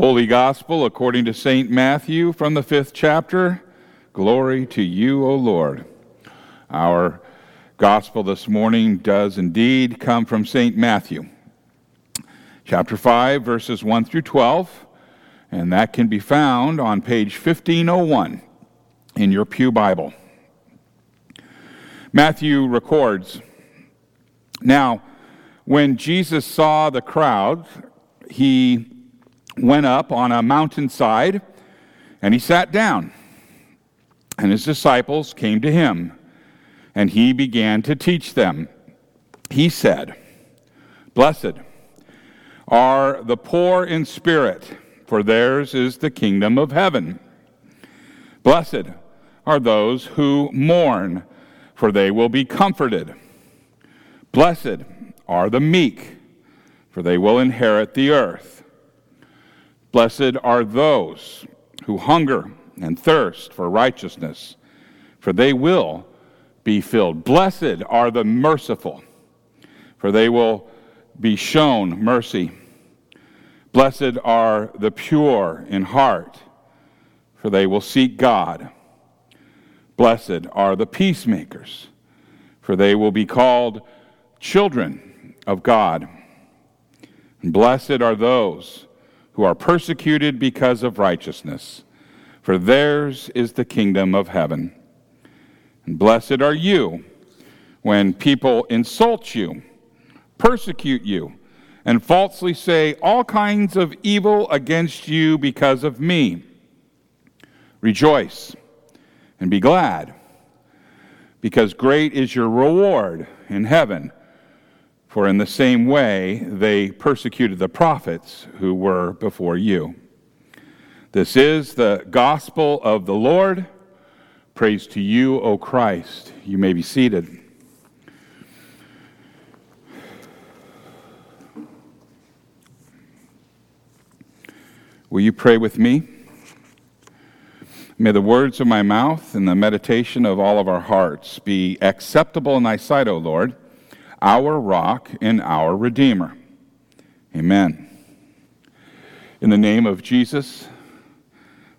Holy Gospel according to St. Matthew from the fifth chapter. Glory to you, O Lord. Our Gospel this morning does indeed come from St. Matthew, chapter 5, verses 1 through 12, and that can be found on page 1501 in your Pew Bible. Matthew records Now, when Jesus saw the crowd, he went up on a mountainside and he sat down. And his disciples came to him, and he began to teach them. He said, Blessed are the poor in spirit, for theirs is the kingdom of heaven. Blessed are those who mourn, for they will be comforted. Blessed are the meek, for they will inherit the earth. Blessed are those who hunger and thirst for righteousness, for they will be filled. Blessed are the merciful, for they will be shown mercy. Blessed are the pure in heart, for they will seek God. Blessed are the peacemakers, for they will be called children of God. And blessed are those who are persecuted because of righteousness, for theirs is the kingdom of heaven. And blessed are you when people insult you, persecute you, and falsely say all kinds of evil against you because of me. Rejoice and be glad, because great is your reward in heaven for in the same way they persecuted the prophets who were before you. This is the gospel of the Lord. Praise to you, O Christ. You may be seated. Will you pray with me? May the words of my mouth and the meditation of all of our hearts be acceptable in thy sight, O Lord our rock and our Redeemer. Amen. In the name of Jesus,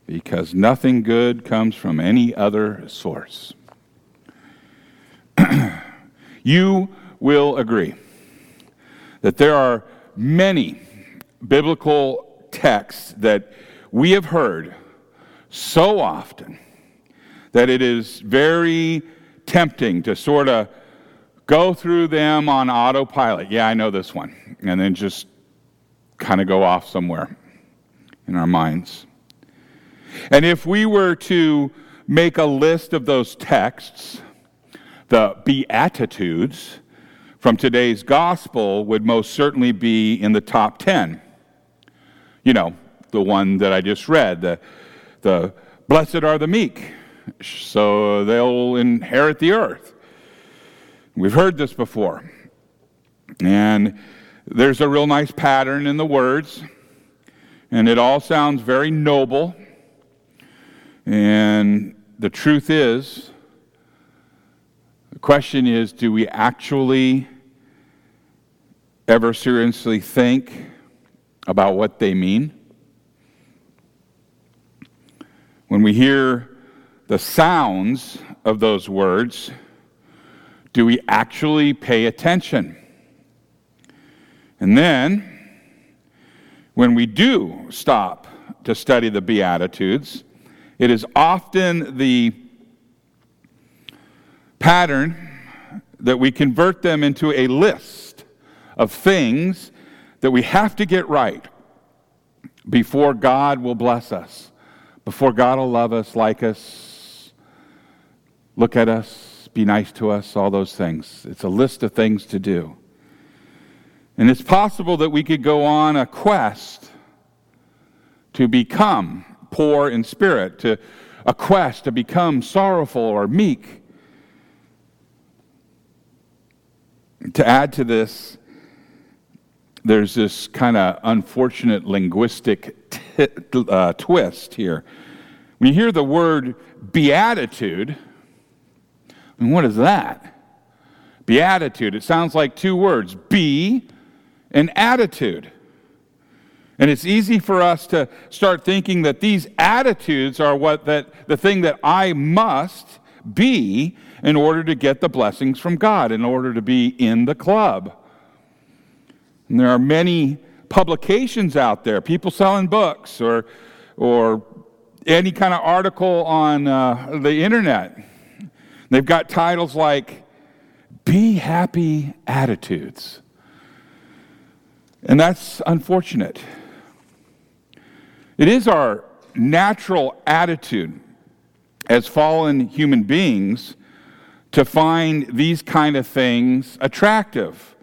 because nothing good comes from any other source. you will agree that there are many biblical texts that we have heard so often that it is very tempting to sort of go through them on autopilot. Yeah, I know this one. And then just kind of go off somewhere in our minds. And if we were to make a list of those texts, the Beatitudes from today's gospel would most certainly be in the top 10. You know, the one that I just read, the, the blessed are the meek, so they'll inherit the earth. We've heard this before. And there's a real nice pattern in the words, and it all sounds very noble. And the truth is, the question is do we actually ever seriously think about what they mean? When we hear the sounds of those words, do we actually pay attention? And then, when we do stop to study the Beatitudes, it is often the pattern that we convert them into a list of things that we have to get right before God will bless us, before God will love us, like us, look at us, be nice to us, all those things. It's a list of things to do. And it's possible that we could go on a quest to become poor in spirit, to a quest to become sorrowful or meek. To add to this, there's this kind of unfortunate linguistic t- uh, twist here. When you hear the word beatitude, and what is that? Beatitude. It sounds like two words be and attitude. And it's easy for us to start thinking that these attitudes are what that the thing that I must be in order to get the blessings from God, in order to be in the club. And there are many publications out there, people selling books or or any kind of article on uh, the internet. They've got titles like Be Happy Attitudes. And that's unfortunate. It is our natural attitude as fallen human beings to find these kind of things attractive.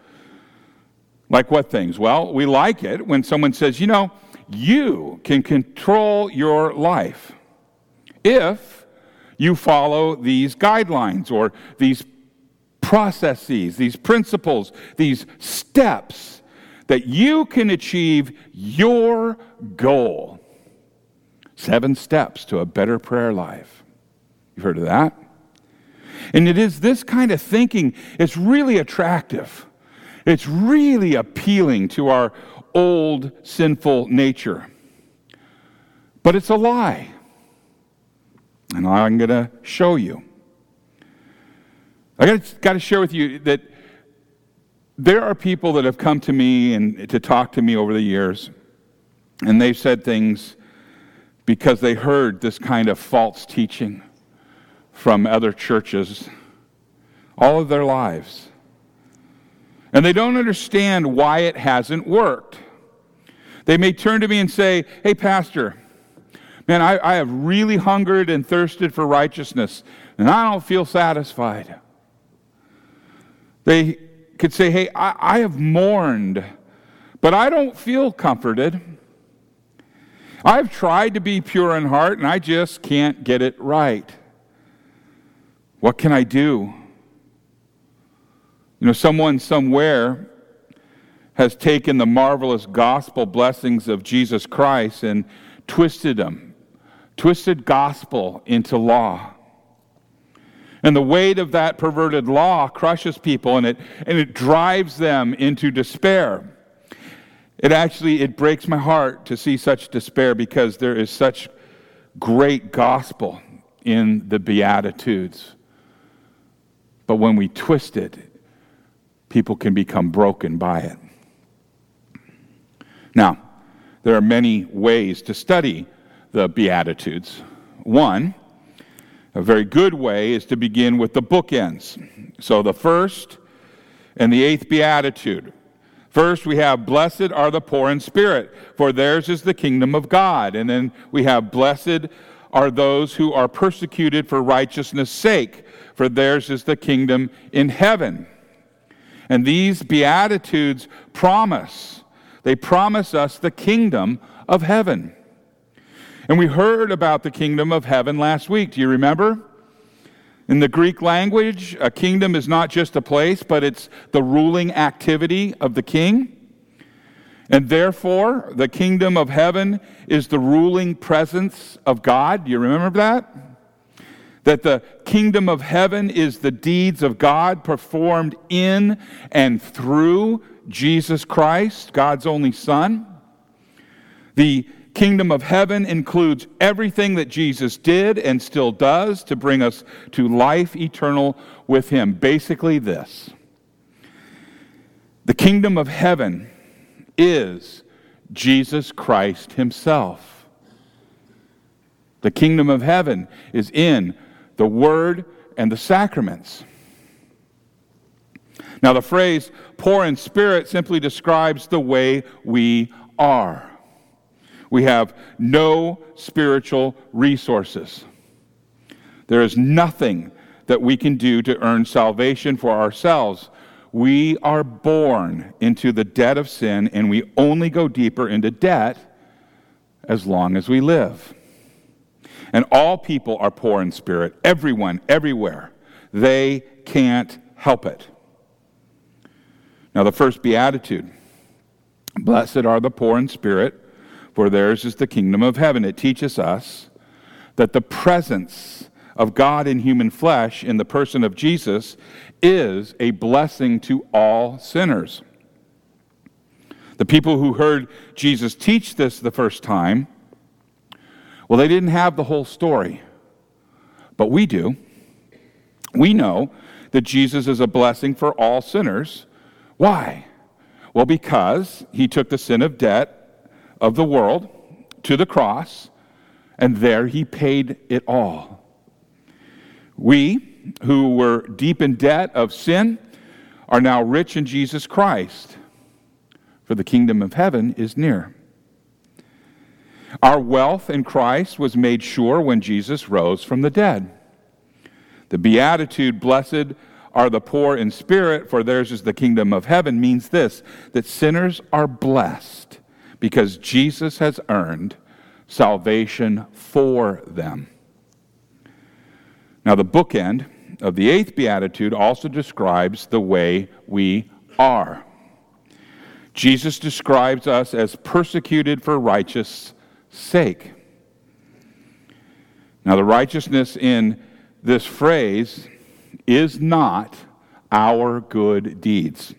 Like what things? Well, we like it when someone says, you know, you can control your life if you follow these guidelines or these processes, these principles, these steps that you can achieve your goal. Seven steps to a better prayer life. You've heard of that? And it is this kind of thinking, it's really attractive. It's really appealing to our old sinful nature. But it's a lie. And I'm going to show you. I got, got to share with you that there are people that have come to me and to talk to me over the years, and they've said things because they heard this kind of false teaching from other churches all of their lives. And they don't understand why it hasn't worked. They may turn to me and say, Hey, Pastor, man, I, I have really hungered and thirsted for righteousness, and I don't feel satisfied. They could say, Hey, I, I have mourned, but I don't feel comforted. I've tried to be pure in heart, and I just can't get it right. What can I do? You know, someone somewhere has taken the marvelous gospel blessings of Jesus Christ and twisted them, twisted gospel into law. And the weight of that perverted law crushes people and it, and it drives them into despair. It actually it breaks my heart to see such despair because there is such great gospel in the beatitudes. But when we twist it, people can become broken by it. Now, there are many ways to study the Beatitudes. One, a very good way, is to begin with the bookends. So the first and the eighth Beatitude. First, we have, Blessed are the poor in spirit, for theirs is the kingdom of God. And then we have, Blessed are those who are persecuted for righteousness' sake, for theirs is the kingdom in heaven. And these Beatitudes promise, they promise us the kingdom of heaven. And we heard about the kingdom of heaven last week. Do you remember? In the Greek language, a kingdom is not just a place, but it's the ruling activity of the king. And therefore, the kingdom of heaven is the ruling presence of God. Do you remember that? that the kingdom of heaven is the deeds of God performed in and through Jesus Christ, God's only Son. The kingdom of heaven includes everything that Jesus did and still does to bring us to life eternal with Him. Basically, this the kingdom of heaven is Jesus Christ Himself. The kingdom of heaven is in the Word, and the sacraments. Now, the phrase poor in spirit simply describes the way we are. We have no spiritual resources. There is nothing that we can do to earn salvation for ourselves. We are born into the debt of sin, and we only go deeper into debt as long as we live. And all people are poor in spirit, everyone, everywhere. They can't help it. Now, the first beatitude Blessed are the poor in spirit, for theirs is the kingdom of heaven. It teaches us that the presence of God in human flesh in the person of Jesus is a blessing to all sinners. The people who heard Jesus teach this the first time, well, they didn't have the whole story, but we do. We know that Jesus is a blessing for all sinners. Why? Well, because he took the sin of debt of the world to the cross, and there he paid it all. We, who were deep in debt of sin, are now rich in Jesus Christ, for the kingdom of heaven is near. Our wealth in Christ was made sure when Jesus rose from the dead. The beatitude, blessed are the poor in spirit, for theirs is the kingdom of heaven, means this that sinners are blessed because Jesus has earned salvation for them. Now, the bookend of the eighth beatitude also describes the way we are. Jesus describes us as persecuted for righteous sake. Now, the righteousness in this phrase is not our good deeds.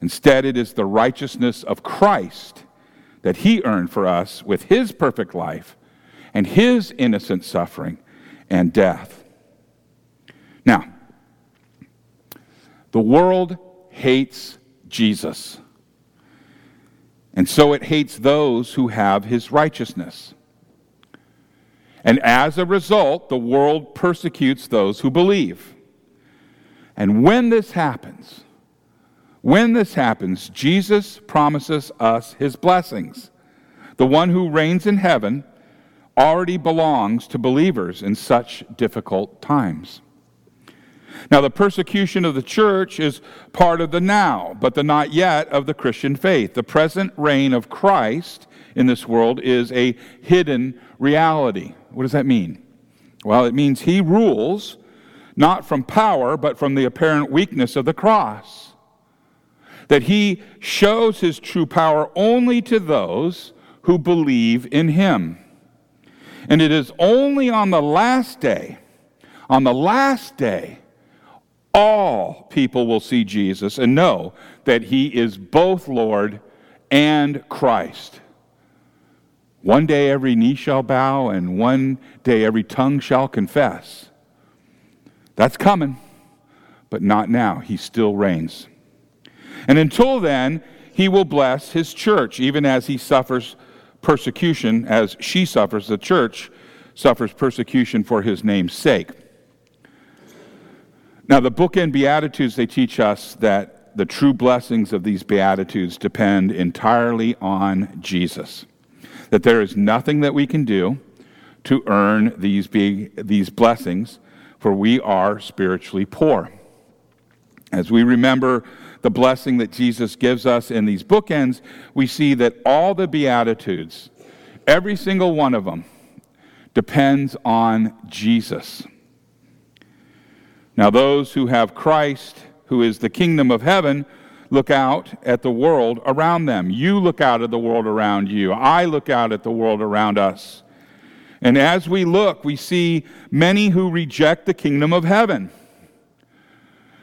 Instead, it is the righteousness of Christ that he earned for us with his perfect life and his innocent suffering and death. Now, the world hates Jesus, and so it hates those who have his righteousness. And as a result, the world persecutes those who believe. And when this happens, when this happens, Jesus promises us his blessings. The one who reigns in heaven already belongs to believers in such difficult times. Now, the persecution of the church is part of the now, but the not yet of the Christian faith. The present reign of Christ in this world is a hidden reality. What does that mean? Well, it means he rules not from power, but from the apparent weakness of the cross. That he shows his true power only to those who believe in him. And it is only on the last day, on the last day, all people will see Jesus and know that he is both Lord and Christ. One day every knee shall bow, and one day every tongue shall confess. That's coming, but not now. He still reigns. And until then, he will bless his church, even as he suffers persecution, as she suffers, the church suffers persecution for his name's sake. Now, the bookend Beatitudes, they teach us that the true blessings of these Beatitudes depend entirely on Jesus that there is nothing that we can do to earn these, be, these blessings, for we are spiritually poor. As we remember the blessing that Jesus gives us in these bookends, we see that all the Beatitudes, every single one of them, depends on Jesus. Now, those who have Christ, who is the kingdom of heaven, look out at the world around them. You look out at the world around you. I look out at the world around us. And as we look, we see many who reject the kingdom of heaven.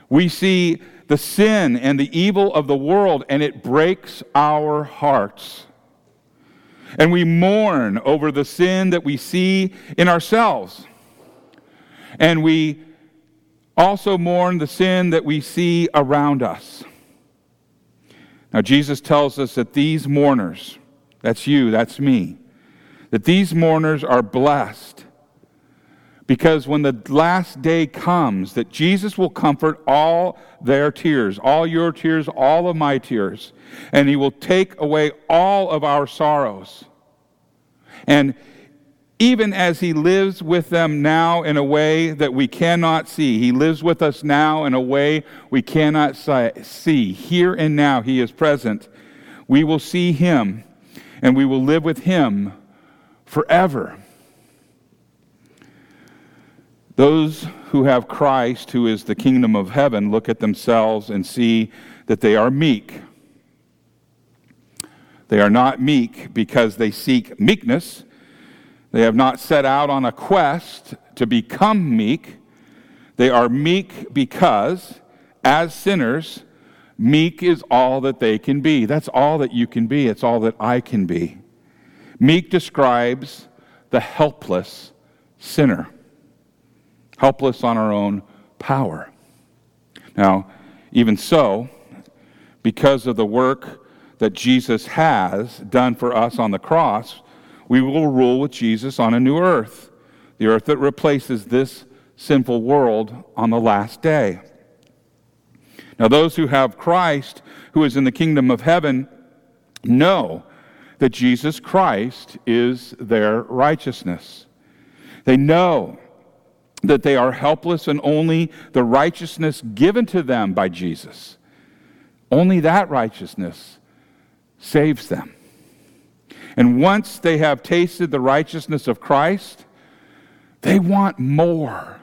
We see the sin and the evil of the world, and it breaks our hearts. And we mourn over the sin that we see in ourselves. And we also mourn the sin that we see around us. Now, Jesus tells us that these mourners, that's you, that's me, that these mourners are blessed because when the last day comes that jesus will comfort all their tears all your tears all of my tears and he will take away all of our sorrows and even as He lives with them now in a way that we cannot see. He lives with us now in a way we cannot see. Here and now, He is present. We will see Him and we will live with Him forever. Those who have Christ, who is the kingdom of heaven, look at themselves and see that they are meek. They are not meek because they seek meekness they have not set out on a quest to become meek. They are meek because, as sinners, Meek is all that they can be. That's all that you can be. It's all that I can be. Meek describes the helpless sinner, helpless on our own power. Now, even so, because of the work that Jesus has done for us on the cross, we will rule with Jesus on a new earth, the earth that replaces this sinful world on the last day. Now, those who have Christ, who is in the kingdom of heaven, know that Jesus Christ is their righteousness. They know that they are helpless and only the righteousness given to them by Jesus, only that righteousness saves them. And once they have tasted the righteousness of Christ, they want more.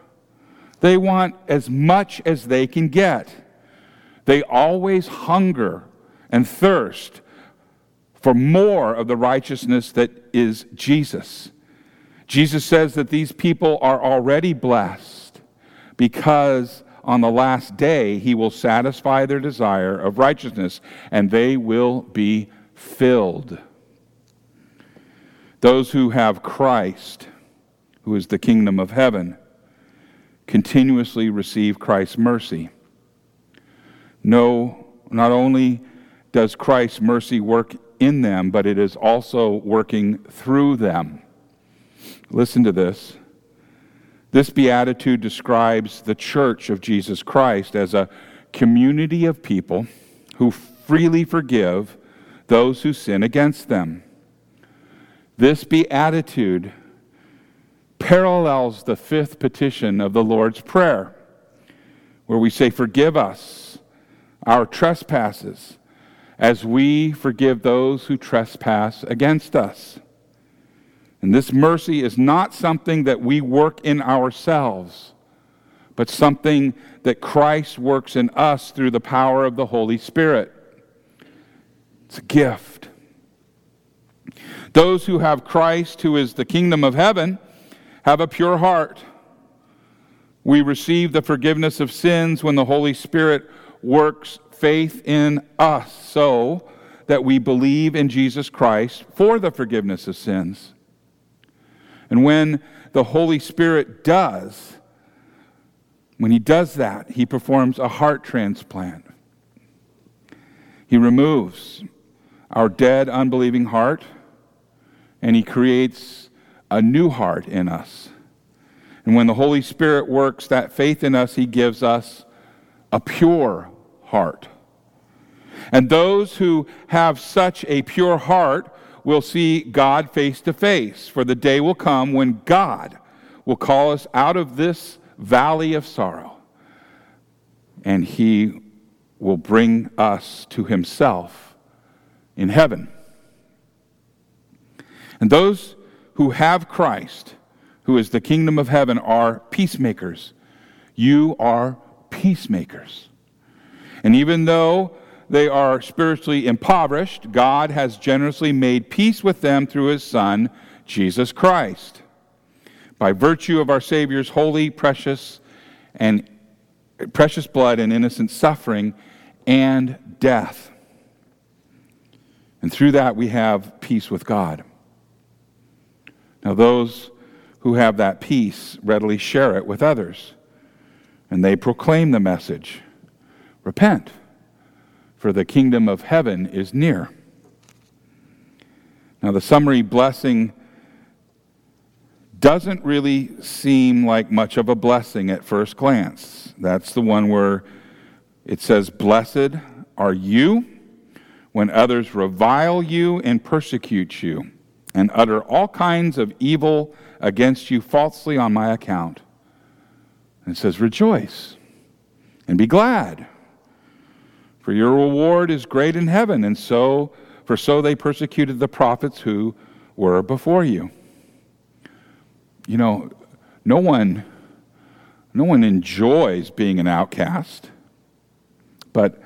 They want as much as they can get. They always hunger and thirst for more of the righteousness that is Jesus. Jesus says that these people are already blessed because on the last day he will satisfy their desire of righteousness and they will be filled. Those who have Christ, who is the kingdom of heaven, continuously receive Christ's mercy. No, not only does Christ's mercy work in them, but it is also working through them. Listen to this. This beatitude describes the church of Jesus Christ as a community of people who freely forgive those who sin against them. This beatitude parallels the fifth petition of the Lord's Prayer, where we say, Forgive us our trespasses as we forgive those who trespass against us. And this mercy is not something that we work in ourselves, but something that Christ works in us through the power of the Holy Spirit. It's a gift. Those who have Christ, who is the kingdom of heaven, have a pure heart. We receive the forgiveness of sins when the Holy Spirit works faith in us so that we believe in Jesus Christ for the forgiveness of sins. And when the Holy Spirit does, when He does that, He performs a heart transplant. He removes our dead, unbelieving heart and He creates a new heart in us. And when the Holy Spirit works that faith in us, He gives us a pure heart. And those who have such a pure heart will see God face to face, for the day will come when God will call us out of this valley of sorrow, and He will bring us to Himself in heaven. And those who have Christ, who is the kingdom of heaven, are peacemakers. You are peacemakers. And even though they are spiritually impoverished, God has generously made peace with them through his Son, Jesus Christ. By virtue of our Savior's holy, precious, and precious blood and innocent suffering and death. And through that we have peace with God. Now, those who have that peace readily share it with others, and they proclaim the message Repent, for the kingdom of heaven is near. Now, the summary blessing doesn't really seem like much of a blessing at first glance. That's the one where it says, Blessed are you when others revile you and persecute you and utter all kinds of evil against you falsely on my account. And it says, Rejoice and be glad, for your reward is great in heaven, and so, for so they persecuted the prophets who were before you. You know, no one, no one enjoys being an outcast, but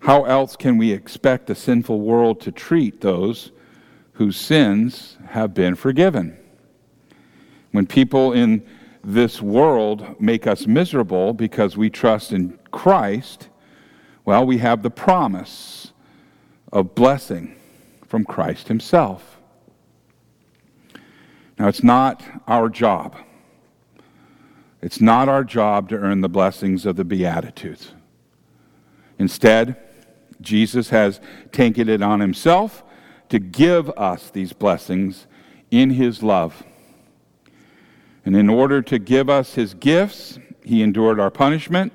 how else can we expect a sinful world to treat those whose sins have been forgiven. When people in this world make us miserable because we trust in Christ, Well, we have the promise of blessing from Christ Himself. Now, it's not our job. It's not our job to earn the blessings of the Beatitudes. Instead, Jesus has taken it on himself to give us these blessings in his love. And in order to give us his gifts, he endured our punishment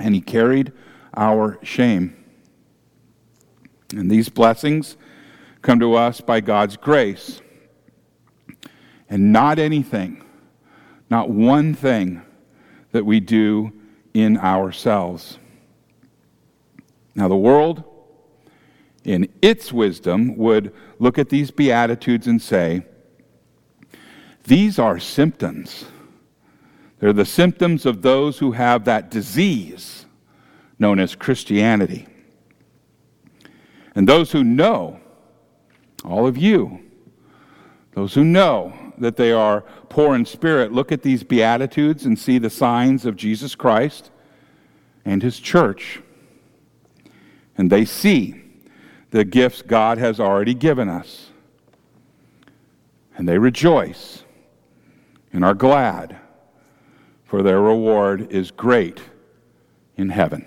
and he carried our shame. And these blessings come to us by God's grace. And not anything, not one thing that we do in ourselves. Now, the world, in its wisdom, would look at these Beatitudes and say, These are symptoms. They're the symptoms of those who have that disease known as Christianity. And those who know, all of you, those who know that they are poor in spirit, look at these Beatitudes and see the signs of Jesus Christ and his church and they see the gifts God has already given us. And they rejoice and are glad, for their reward is great in heaven.